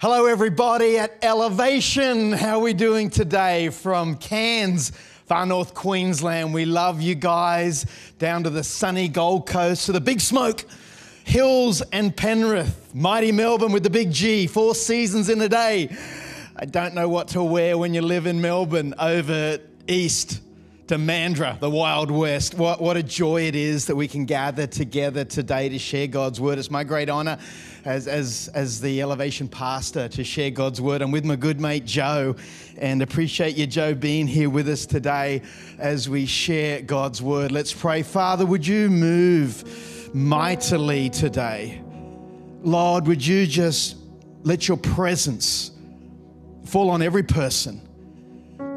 Hello, everybody at Elevation. How are we doing today from Cairns, far north Queensland? We love you guys down to the sunny Gold Coast, to the big smoke, Hills and Penrith, mighty Melbourne with the big G, four seasons in a day. I don't know what to wear when you live in Melbourne over east to Mandurah, the Wild West. What, what a joy it is that we can gather together today to share God's word. It's my great honor as, as, as the elevation pastor to share God's word. I'm with my good mate Joe, and appreciate you, Joe, being here with us today as we share God's word. Let's pray. Father, would you move mightily today? Lord, would you just let your presence fall on every person?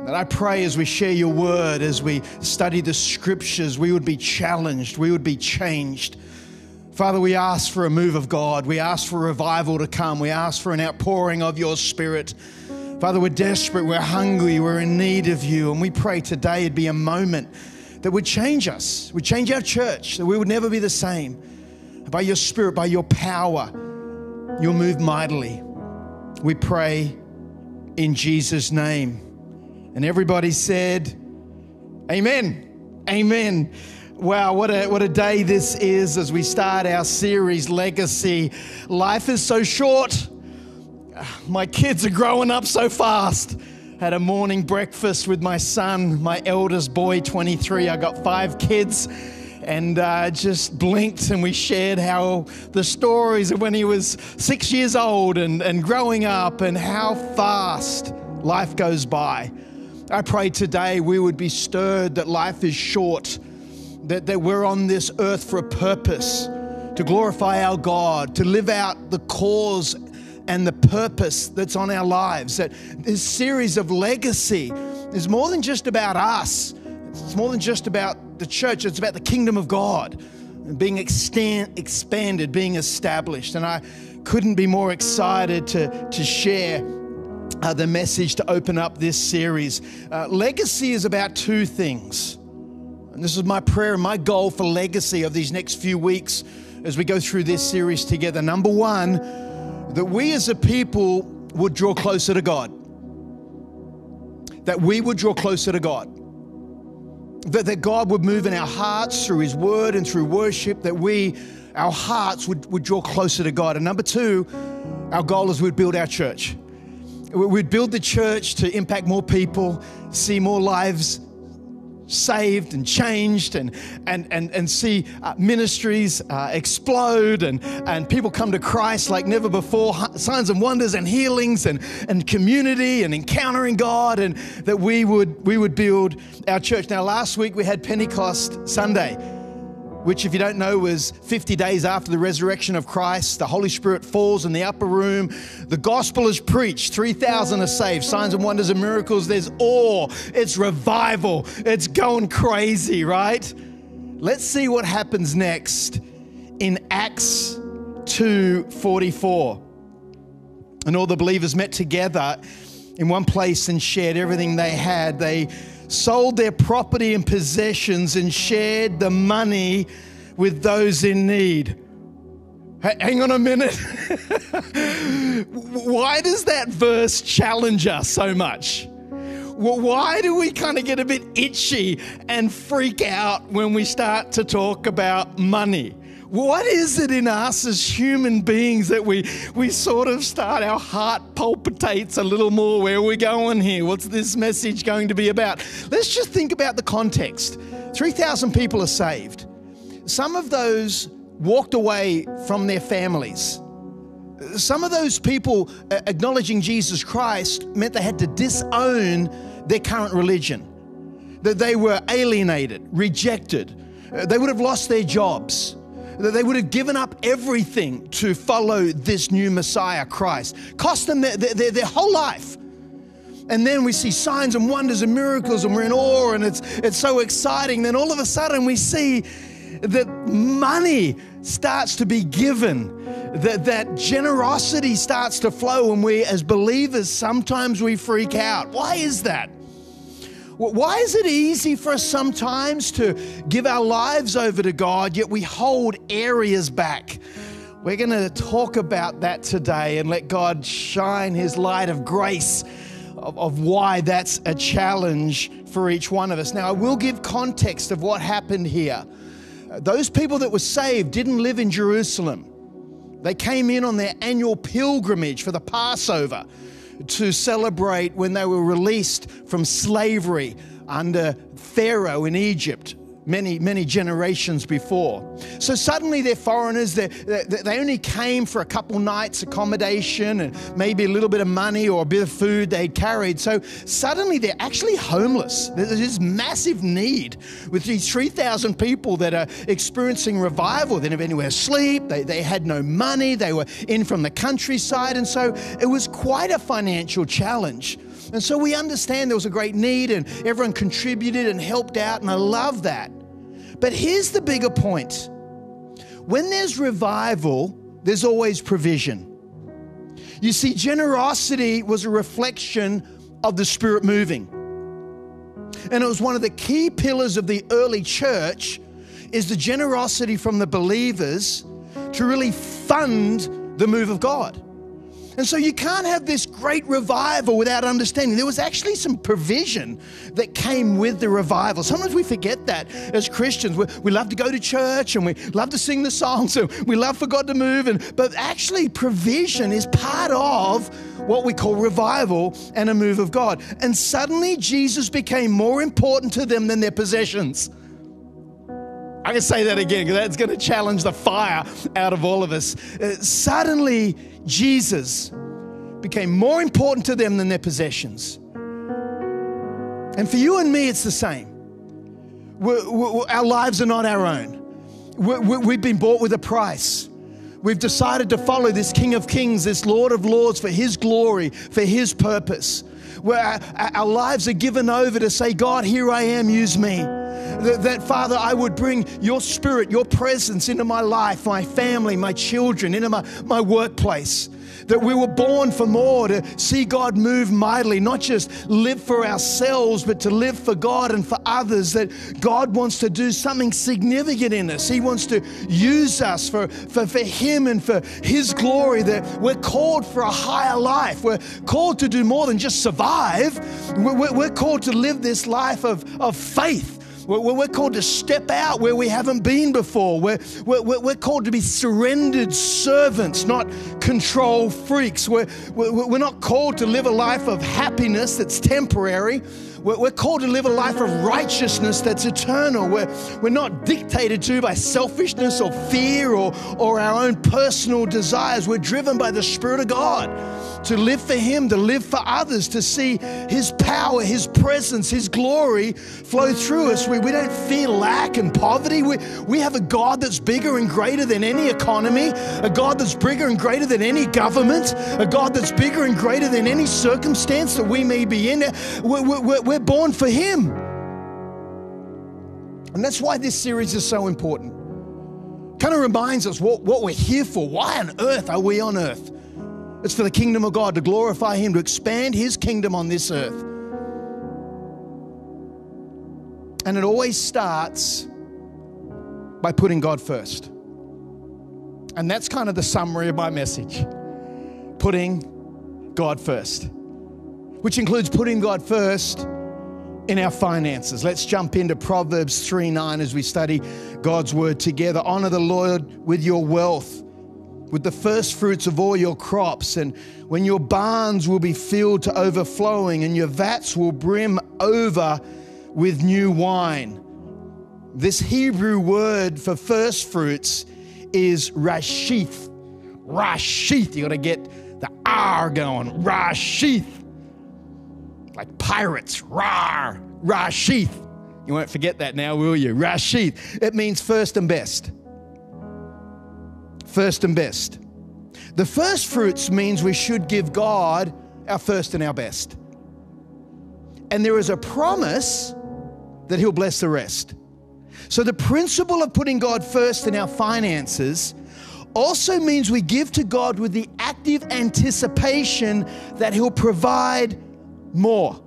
And I pray as we share your word, as we study the scriptures, we would be challenged, we would be changed. Father, we ask for a move of God. We ask for revival to come. We ask for an outpouring of your spirit. Father, we're desperate, we're hungry, we're in need of you. And we pray today it'd be a moment that would change us, would change our church, that we would never be the same. By your spirit, by your power, you'll move mightily. We pray in Jesus' name. And everybody said, Amen. Amen. Wow, what a, what a day this is as we start our series, Legacy. Life is so short. My kids are growing up so fast. Had a morning breakfast with my son, my eldest boy, 23. I got five kids and uh, just blinked and we shared how the stories of when he was six years old and, and growing up and how fast life goes by. I pray today we would be stirred that life is short, that, that we're on this earth for a purpose, to glorify our God, to live out the cause and the purpose that's on our lives. That this series of legacy is more than just about us, it's more than just about the church, it's about the kingdom of God being extend, expanded, being established. And I couldn't be more excited to, to share uh, the message to open up this series. Uh, legacy is about two things. And this is my prayer and my goal for legacy of these next few weeks as we go through this series together. Number one, that we as a people would draw closer to God. That we would draw closer to God. That, that God would move in our hearts through His Word and through worship, that we, our hearts would, would draw closer to God. And number two, our goal is we'd build our church. We'd build the church to impact more people, see more lives saved and changed and, and, and, and see uh, ministries uh, explode and, and people come to Christ like never before, signs and wonders and healings and, and community and encountering God and that we would, we would build our church. Now, last week we had Pentecost Sunday which, if you don't know, was 50 days after the resurrection of Christ. The Holy Spirit falls in the upper room. The gospel is preached. 3,000 are saved. Signs and wonders and miracles. There's awe. It's revival. It's going crazy, right? Let's see what happens next in Acts 2:44. And all the believers met together in one place and shared everything they had. They sold their property and possessions, and shared the money with those in need. Hang on a minute. Why does that verse challenge us so much? Why do we kind of get a bit itchy and freak out when we start to talk about money? What is it in us as human beings that we, we sort of start, our heart palpitates a little more? Where are we going here? What's this message going to be about? Let's just think about the context 3,000 people are saved. Some of those walked away from their families. Some of those people uh, acknowledging Jesus Christ meant they had to disown their current religion, that they were alienated, rejected. Uh, they would have lost their jobs that they would have given up everything to follow this new Messiah, Christ. Cost them their, their, their whole life. And then we see signs and wonders and miracles, and we're in awe, and it's, it's so exciting. Then all of a sudden, we see that money starts to be given, that, that generosity starts to flow, and we, as believers, sometimes we freak out. Why is that? Why is it easy for us sometimes to give our lives over to God, yet we hold areas back? We're going to talk about that today and let God shine His light of grace of, of, why that's a challenge for each one of us. Now, I will give context of what happened here. Those people that were saved didn't live in Jerusalem, they came in on their annual pilgrimage for the Passover to celebrate when they were released from slavery under Pharaoh in Egypt many, many generations before. So suddenly they're foreigners. They're, they they only came for a couple nights accommodation and maybe a little bit of money or a bit of food they'd carried. So suddenly they're actually homeless. There's this massive need with these 3,000 people that are experiencing revival. They didn't have anywhere to sleep. They, they had no money. They were in from the countryside. And so it was quite a financial challenge. And so we understand there was a great need and everyone contributed and helped out, and I love that. But here's the bigger point when there's revival, there's always provision. You see, generosity was a reflection of the Spirit moving. And it was one of the key pillars of the early church is the generosity from the believers to really fund the move of God. And so you can't have this great revival without understanding. There was actually some provision that came with the revival. Sometimes we forget that as Christians. We, we love to go to church and we love to sing the songs and we love for God to move. And, but actually, provision is part of what we call revival and a move of God. And suddenly, Jesus became more important to them than their possessions. I can say that again because that's going to challenge the fire out of all of us. Uh, suddenly, Jesus became more important to them than their possessions. And for you and me, it's the same. We're, we're, our lives are not our own. we have been bought with a price. We've decided to follow this King of Kings, this Lord of Lords for His glory, for His purpose. Where our, our lives are given over to say, God, here I am, use me that, that, Father, I would bring your spirit, your presence into my life, my family, my children, into my, my workplace. That we were born for more, to see God move mightily, not just live for ourselves, but to live for God and for others. That God wants to do something significant in us. He wants to use us for, for, for Him and for His glory. That we're called for a higher life. We're called to do more than just survive. We're, we're called to live this life of, of faith we're, called to step out where we haven't been before. We're, we're, we're called to be surrendered servants, not control freaks. We're, we're not called to live a life of happiness that's temporary. We're called to live a life of righteousness that's eternal. We're, we're not dictated to by selfishness or fear or, or our own personal desires. We're driven by the Spirit of God to live for Him, to live for others, to see His power, His presence, His glory flow through us. We, we don't fear lack and poverty. We, we have a God that's bigger and greater than any economy, a God that's bigger and greater than any government, a God that's bigger and greater than any circumstance that we may be in. We're, we're, we're born for Him. And that's why this series is so important. Kind of reminds us what, what we're here for. Why on earth are we on earth? It's for the kingdom of God, to glorify Him, to expand His kingdom on this earth. And it always starts by putting God first. And that's kind of the summary of my message putting God first, which includes putting God first in our finances. Let's jump into Proverbs 3 9 as we study God's word together. Honor the Lord with your wealth with the first fruits of all your crops, and when your barns will be filled to overflowing, and your vats will brim over with new wine. This Hebrew word for first fruits is rashith. Rashith. You got to get the R going. Rashith. Like pirates. Rar. Rashith. You won't forget that now, will you? Rashith. It means first and best first and best. The first fruits means we should give God our first and our best. And there is a promise that He'll bless the rest. So, the principle of putting God first in our finances also means we give to God with the active anticipation that He'll provide more.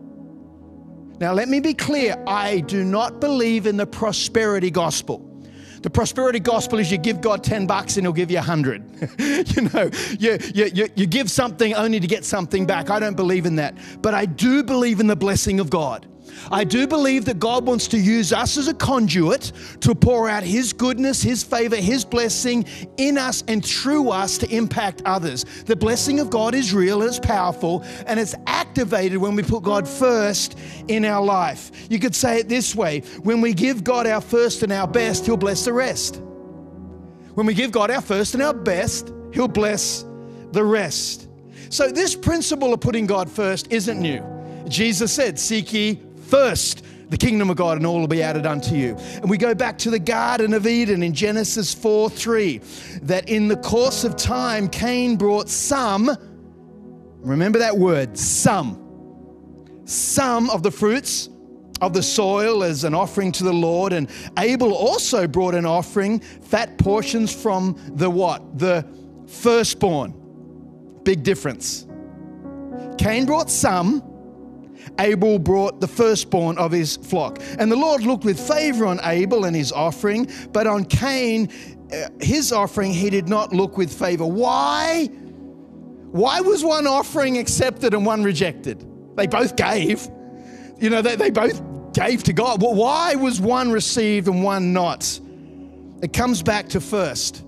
Now, let me be clear I do not believe in the prosperity gospel. The prosperity gospel is you give God 10 bucks and he'll give you 100. you know, you, you, you, give something only to get something back. I don't believe in that. But I do believe in the blessing of God. I do believe that God wants to use us as a conduit to pour out His goodness, His favor, His blessing in us and through us to impact others. The blessing of God is real, it's powerful, and it's activated when we put God first in our life. You could say it this way when we give God our first and our best, He'll bless the rest. When we give God our first and our best, He'll bless the rest. So, this principle of putting God first isn't new. Jesus said, Seek ye first the kingdom of God, and all will be added unto you. And we go back to the Garden of Eden in Genesis 4 3, that in the course of time, Cain brought some, remember that word, some, some of the fruits of the soil as an offering to the Lord. And Abel also brought an offering, fat portions from the what? The firstborn. Big difference. Cain brought some, Abel brought the firstborn of his flock. And the Lord looked with favor on Abel and his offering, but on Cain, uh, his offering, he did not look with favor. Why? Why was one offering accepted and one rejected? They both gave. You know, they, they both gave to God. Well, why was one received and one not? It comes back to first.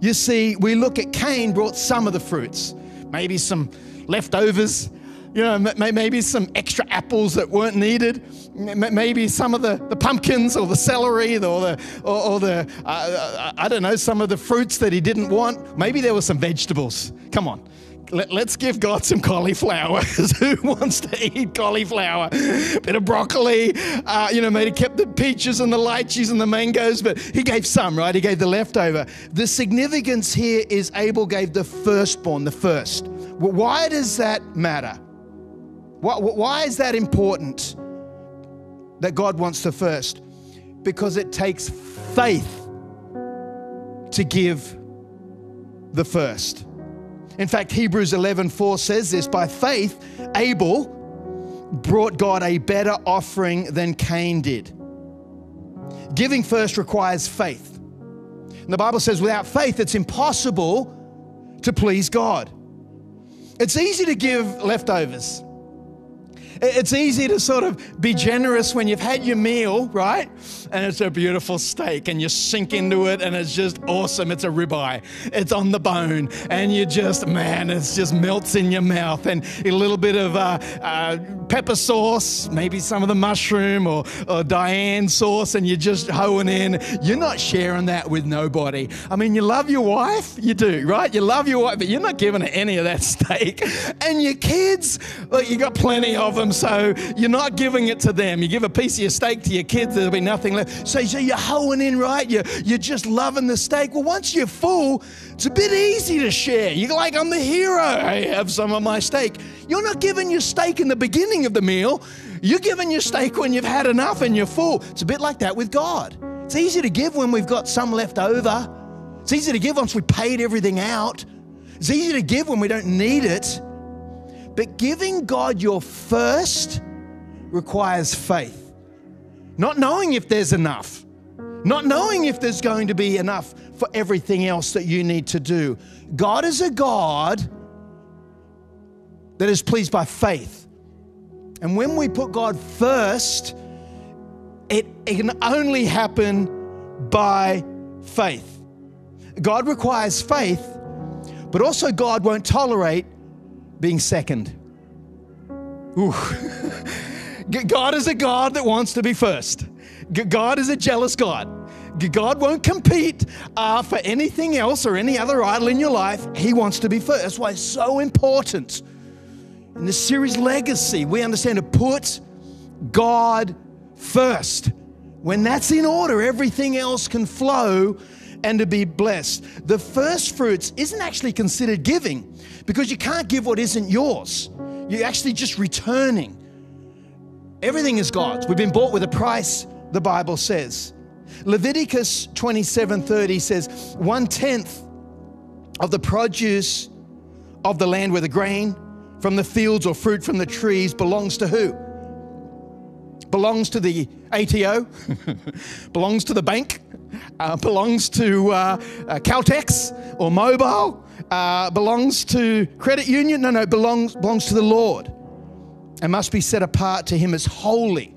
You see, we look at Cain brought some of the fruits, maybe some leftovers, you know, maybe some extra apples that weren't needed, maybe some of the, the pumpkins or the celery or the, or, or the uh, uh, I don't know, some of the fruits that he didn't want. Maybe there were some vegetables. Come on. Let, us give God some cauliflower who wants to eat cauliflower? Bit of broccoli, uh, you know, maybe kept the peaches and the lychees and the mangoes, but he gave some, right? He gave the leftover. The significance here is Abel gave the firstborn, the first. Why does that matter? Why, why is that important that God wants the first? Because it takes faith to give the first. In fact, Hebrews 11:4 says this, by faith Abel brought God a better offering than Cain did. Giving first requires faith. And the Bible says without faith it's impossible to please God. It's easy to give leftovers. It's easy to sort of be generous when you've had your meal, right? And it's a beautiful steak and you sink into it and it's just awesome. It's a ribeye, it's on the bone, and you just, man, it just melts in your mouth. And a little bit of uh, uh, pepper sauce, maybe some of the mushroom or, or Diane sauce, and you're just hoeing in. You're not sharing that with nobody. I mean, you love your wife, you do, right? You love your wife, but you're not giving her any of that steak. And your kids, well, you got plenty of so you're not giving it to them. You give a piece of your steak to your kids, there'll be nothing left. So, so you're hoeing in, right? You're, you're just loving the steak. Well, once you're full, it's a bit easy to share. You're like, I'm the hero. I have some of my steak. You're not giving your steak in the beginning of the meal. You're giving your steak when you've had enough and you're full. It's a bit like that with God. It's easy to give when we've got some left over. It's easy to give once we paid everything out. It's easy to give when we don't need it. But giving God your first requires faith. Not knowing if there's enough, not knowing if there's going to be enough for everything else that you need to do. God is a God that is pleased by faith. And when we put God first, it, it can only happen by faith. God requires faith, but also God won't tolerate being second. Ooh. God is a God that wants to be first. God is a jealous God. God won't compete uh, for anything else or any other idol in your life. He wants to be first. That's why it's so important. In this series, Legacy, we understand to put God first. When that's in order, everything else can flow and to be blessed. The first fruits isn't actually considered giving because you can't give what isn't yours. You're actually just returning. Everything is God's. We've been bought with a price, the Bible says. Leviticus 27:30 says, one tenth of the produce of the land where the grain from the fields or fruit from the trees belongs to who? Belongs to the ATO, belongs to the bank, uh, belongs to uh, uh, Caltex or Mobil, uh, belongs to credit union. No, no, belongs, belongs to the Lord and must be set apart to Him as holy.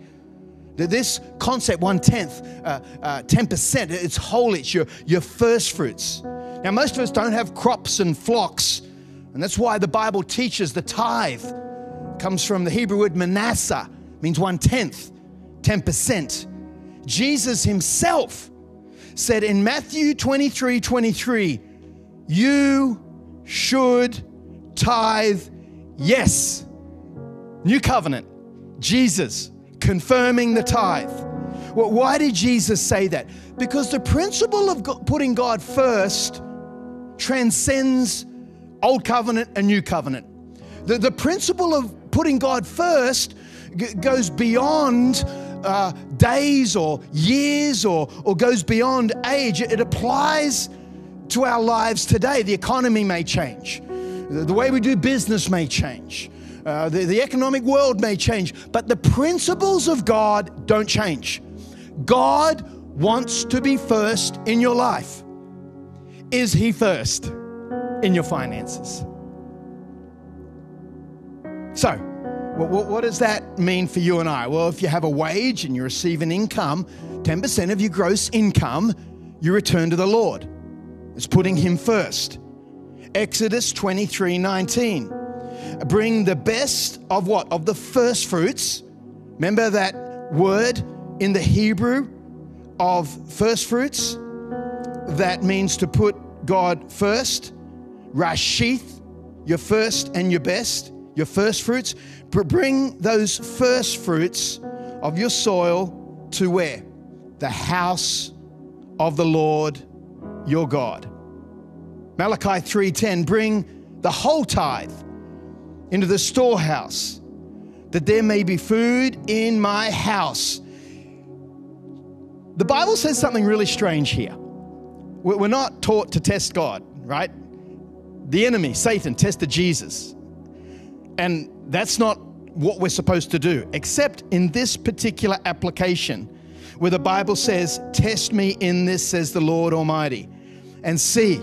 That this concept, one tenth, uh, uh, 10%, it's holy, it's your, your first fruits. Now, most of us don't have crops and flocks, and that's why the Bible teaches the tithe comes from the Hebrew word manasseh, means one tenth, 10%. Jesus himself said in Matthew 23 23, you should tithe, yes. New covenant, Jesus confirming the tithe. Well, why did Jesus say that? Because the principle of putting God first transcends old covenant and new covenant. The, the principle of putting God first g- goes beyond uh, days or years or, or goes beyond age. It applies to our lives today. The economy may change, the, way we do business may change. Uh, the, the economic world may change, but the principles of God don't change. God wants to be first in your life. Is He first in your finances? So, what, what, does that mean for you and I? Well, if you have a wage and you receive an income, 10% of your gross income, you return to the Lord. It's putting Him first. Exodus 23 19 bring the best of what? Of the first fruits. Remember that word in the Hebrew of first fruits? That means to put God first. Rashith, your first and your best, your first fruits. Bring those first fruits of your soil to where? The house of the Lord your God. Malachi 3:10 bring the whole tithe into the storehouse, that there may be food in my house. The Bible says something really strange here. We're not taught to test God, right? The enemy, Satan, tested Jesus. And that's not what we're supposed to do, except in this particular application where the Bible says, Test me in this, says the Lord Almighty, and see.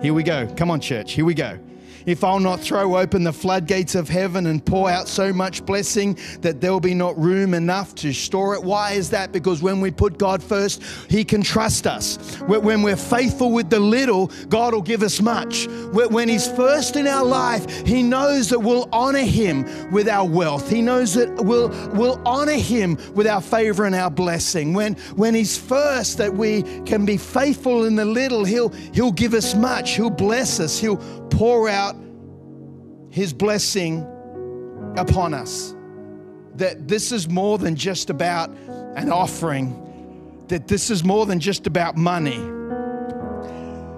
Here we go. Come on, church. Here we go if I'll not throw open the floodgates of heaven and pour out so much blessing that there'll be not room enough to store it. Why is that? Because when we put God first, He can trust us. When we're faithful with the little, God will give us much. When He's first in our life, He knows that we'll honor Him with our wealth. He knows that we'll, we'll honor Him with our favor and our blessing. When, when He's first, that we can be faithful in the little, He'll, he'll give us much. He'll bless us. He'll pour out his blessing upon us. That this is more than just about an offering, that this is more than just about money.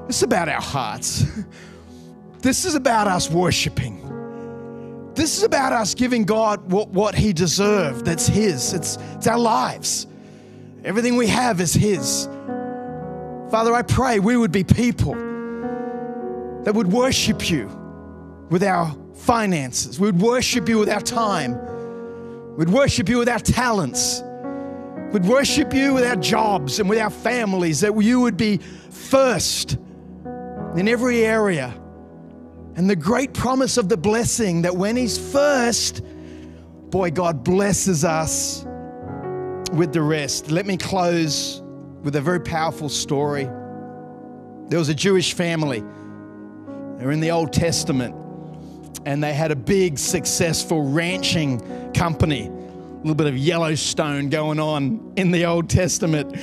It's about our hearts. This is about us worshiping. This is about us giving God what, what He deserved. That's His. It's, it's our lives. Everything we have is His. Father, I pray we would be people that would worship you with our finances. We would worship you with our time. We'd worship you with our talents. We'd worship you with our jobs and with our families, that you would be first in every area. And the great promise of the blessing that when He's first, boy, God blesses us with the rest. Let me close with a very powerful story. There was a Jewish family, they're in the Old Testament and they had a big, successful ranching company. A little bit of Yellowstone going on in the Old Testament.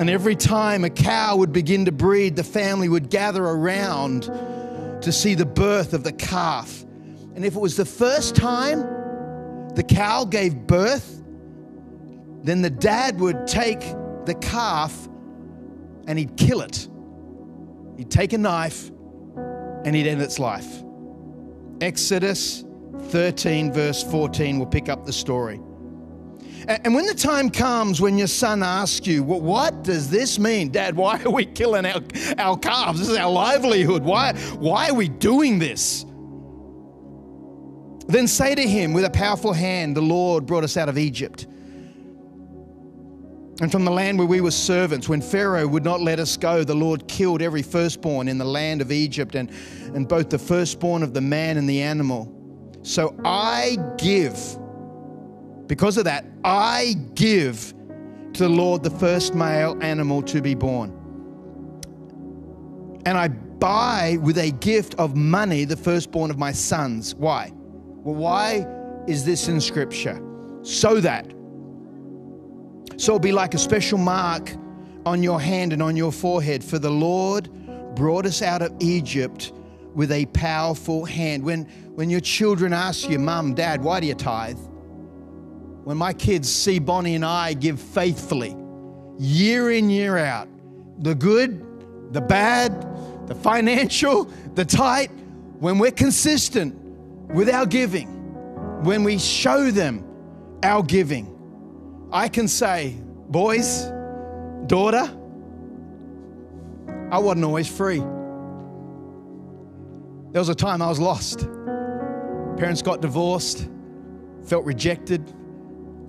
And every time a cow would begin to breed, the family would gather around to see the birth of the calf. And if it was the first time the cow gave birth, then the dad would take the calf and he'd kill it. He'd take a knife and he'd end its life. Exodus 13, verse 14, will pick up the story. And when the time comes when your son asks you, well, What does this mean? Dad, why are we killing our, our calves? This is our livelihood. Why, why are we doing this? Then say to him, With a powerful hand, the Lord brought us out of Egypt. And from the land where we were servants, when Pharaoh would not let us go, the Lord killed every firstborn in the land of Egypt and, and both the firstborn of the man and the animal. So I give, because of that, I give to the Lord the first male animal to be born. And I buy with a gift of money the firstborn of my sons. Why? Well, why is this in Scripture? So that. So it'll be like a special mark on your hand and on your forehead. For the Lord brought us out of Egypt with a powerful hand. When, when your children ask you, Mum, Dad, why do you tithe? When my kids see Bonnie and I give faithfully, year in, year out, the good, the bad, the financial, the tight, when we're consistent with our giving, when we show them our giving, I can say, boys, daughter, I wasn't always free. There was a time I was lost. Parents got divorced, felt rejected,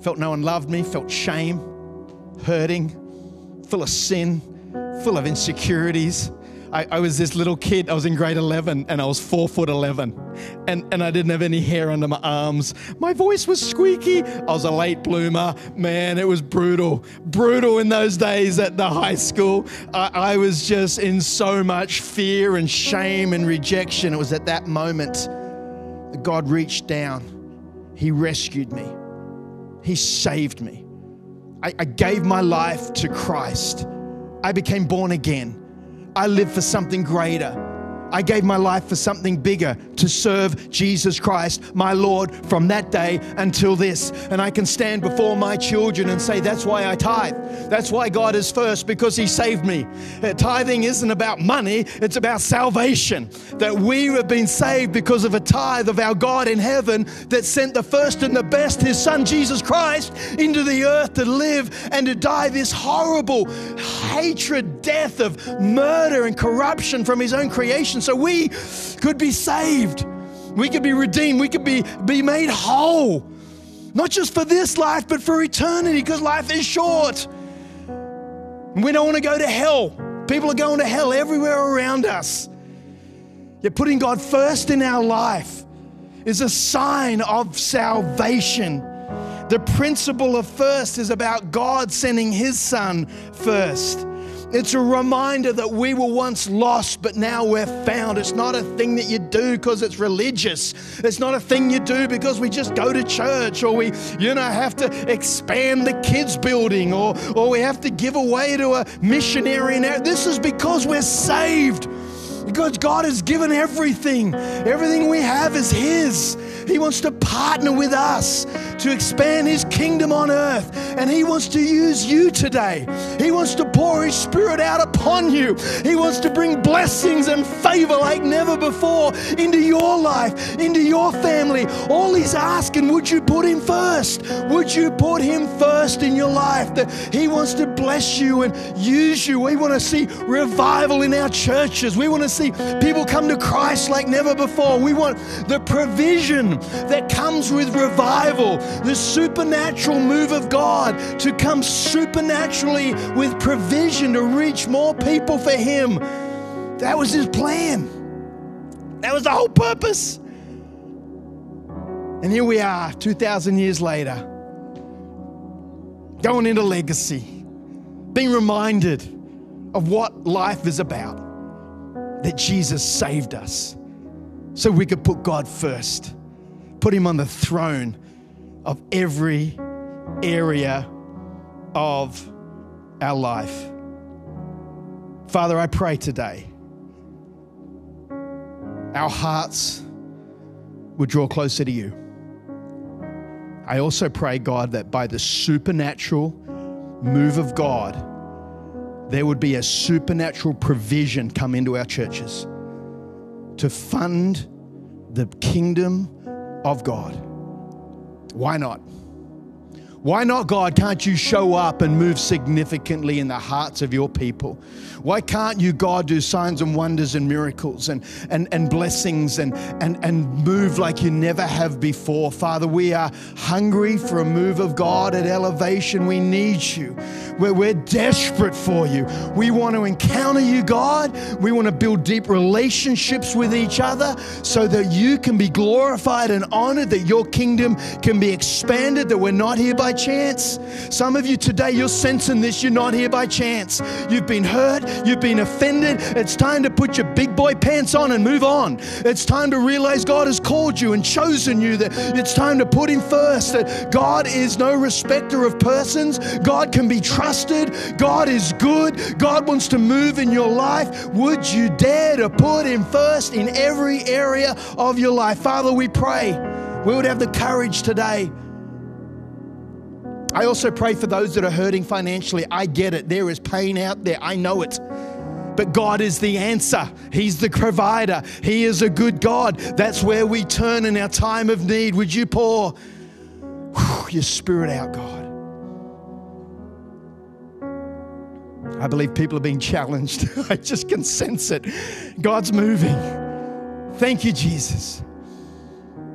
felt no one loved me, felt shame, hurting, full of sin, full of insecurities. I, I, was this little kid. I was in grade 11 and I was four foot 11. And, and I didn't have any hair under my arms. My voice was squeaky. I was a late bloomer. Man, it was brutal. Brutal in those days at the high school. I, I was just in so much fear and shame and rejection. It was at that moment that God reached down. He rescued me, He saved me. I, I gave my life to Christ. I became born again. I live for something greater. I gave my life for something bigger to serve Jesus Christ, my Lord, from that day until this. And I can stand before my children and say, That's why I tithe. That's why God is first, because He saved me. Uh, tithing isn't about money, it's about salvation. That we have been saved because of a tithe of our God in heaven that sent the first and the best, His Son Jesus Christ, into the earth to live and to die this horrible hatred, death of murder and corruption from His own creation so we could be saved. We could be redeemed. We could be, be made whole. Not just for this life, but for eternity, because life is short. We don't want to go to hell. People are going to hell everywhere around us. Yet putting God first in our life is a sign of salvation. The principle of first is about God sending His Son first. It's a reminder that we were once lost, but now we're found. It's not a thing that you do because it's religious. It's not a thing you do because we just go to church or we, you know, have to expand the kids' building or, or we have to give away to a missionary. This is because we're saved. Because God has given everything. Everything we have is His. He wants to partner with us to expand His kingdom on earth. And He wants to use you today. He wants to pour His Spirit out upon you. He wants to bring blessings and favor like never before into your life, into your family. All He's asking, would you put Him first? Would you put Him first in your life? That He wants to bless you and use you. We want to see revival in our churches. We want to see people come to Christ like never before. We want the provision that comes with revival, the supernatural move of God to come supernaturally with provision to reach more people for Him. That was His plan. That was the whole purpose. And here we are, 2,000 years later, going into legacy, being reminded of what life is about that Jesus saved us so we could put God first, put Him on the throne of every area of our life. Father, I pray today our hearts would draw closer to you. I also pray, God, that by the supernatural move of God, there would be a supernatural provision come into our churches to fund the kingdom of God. Why not? Why not, God? Can't you show up and move significantly in the hearts of your people? Why can't you, God, do signs and wonders and miracles and, and, and blessings and, and, and move like you never have before? Father, we are hungry for a move of God at elevation. We need you. We're, we're desperate for you. We want to encounter you, God. We want to build deep relationships with each other so that you can be glorified and honored, that your kingdom can be expanded, that we're not here by chance. Some of you today, you're sensing this, you're not here by chance. You've been hurt, you've been offended. It's time to put your big boy pants on and move on. It's time to realize God has called you and chosen you, that it's time to put Him first, that God is no respecter of persons. God can be trusted. God is good. God wants to move in your life. Would you dare to put Him first in every area of your life? Father, we pray we would have the courage today I also pray for those that are hurting financially. I get it. There is pain out there. I know it. But God is the answer. He's the provider. He is a good God. That's where we turn in our time of need. Would you pour your spirit out, God? I believe people are being challenged. I just can sense it. God's moving. Thank you, Jesus,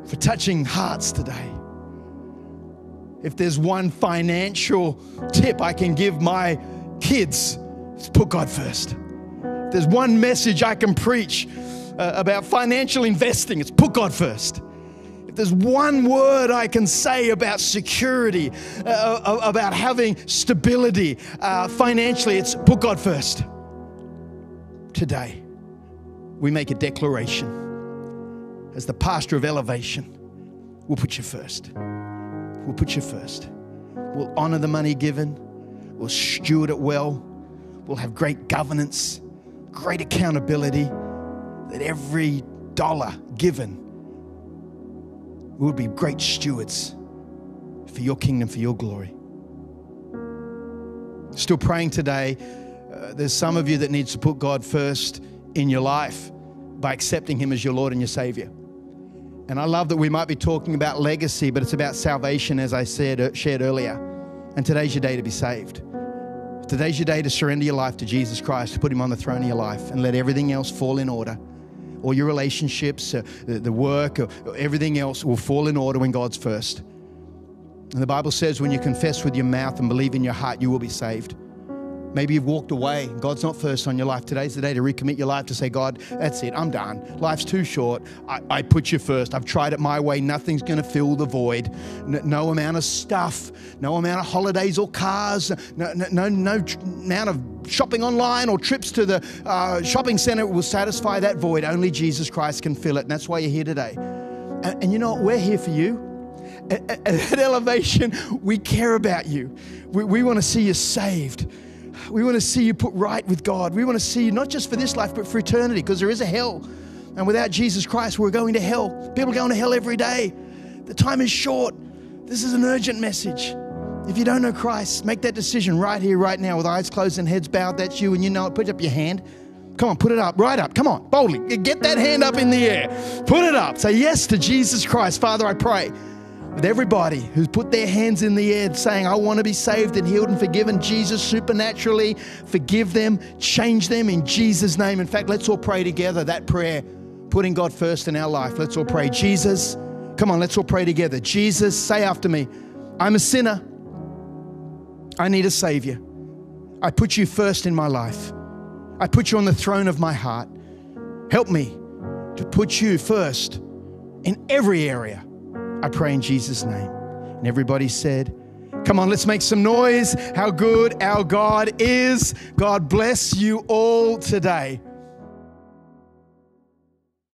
for touching hearts today if there's one financial tip I can give my kids, it's put God first. If there's one message I can preach uh, about financial investing, it's put God first. If there's one word I can say about security, uh, uh about having stability uh, financially, it's put God first. Today, we make a declaration as the pastor of elevation, we'll put you first. We'll put you first. We'll honor the money given. We'll steward it well. We'll have great governance, great accountability, that every dollar given will be great stewards for your kingdom, for your glory. Still praying today. Uh, there's some of you that needs to put God first in your life by accepting Him as your Lord and your Savior. And I love that we might be talking about legacy, but it's about salvation, as I said, uh, shared earlier. And today's your day to be saved. Today's your day to surrender your life to Jesus Christ, to put Him on the throne of your life, and let everything else fall in order. All your relationships, uh, the, work, uh, everything else will fall in order when God's first. And the Bible says when you confess with your mouth and believe in your heart, you will be saved. Maybe you've walked away. God's not first on your life. Today's the day to recommit your life to say, God, that's it. I'm done. Life's too short. I, I put you first. I've tried it my way. Nothing's going to fill the void. No, no, amount of stuff, no amount of holidays or cars, no, no, no, no tr- amount of shopping online or trips to the uh, shopping center will satisfy that void. Only Jesus Christ can fill it. And that's why you're here today. And, and you know what? We're here for you. At, at, at Elevation, we care about you. We, we want to see you saved. We want to see you put right with God. We want to see you not just for this life, but for eternity, because there is a hell. And without Jesus Christ, we're going to hell. People are going to hell every day. The time is short. This is an urgent message. If you don't know Christ, make that decision right here, right now, with eyes closed and heads bowed. That's you, and you know it. Put up your hand. Come on, put it up, right up. Come on, boldly. Get that hand up in the air. Put it up. Say yes to Jesus Christ. Father, I pray with everybody who's put their hands in the air saying, I want to be saved and healed and forgiven. Jesus, supernaturally forgive them, change them in Jesus' name. In fact, let's all pray together that prayer, putting God first in our life. Let's all pray. Jesus, come on, let's all pray together. Jesus, say after me, I'm a sinner. I need a Savior. I put you first in my life. I put you on the throne of my heart. Help me to put you first in every area I pray in Jesus' name. And everybody said, Come on, let's make some noise. How good our God is. God bless you all today.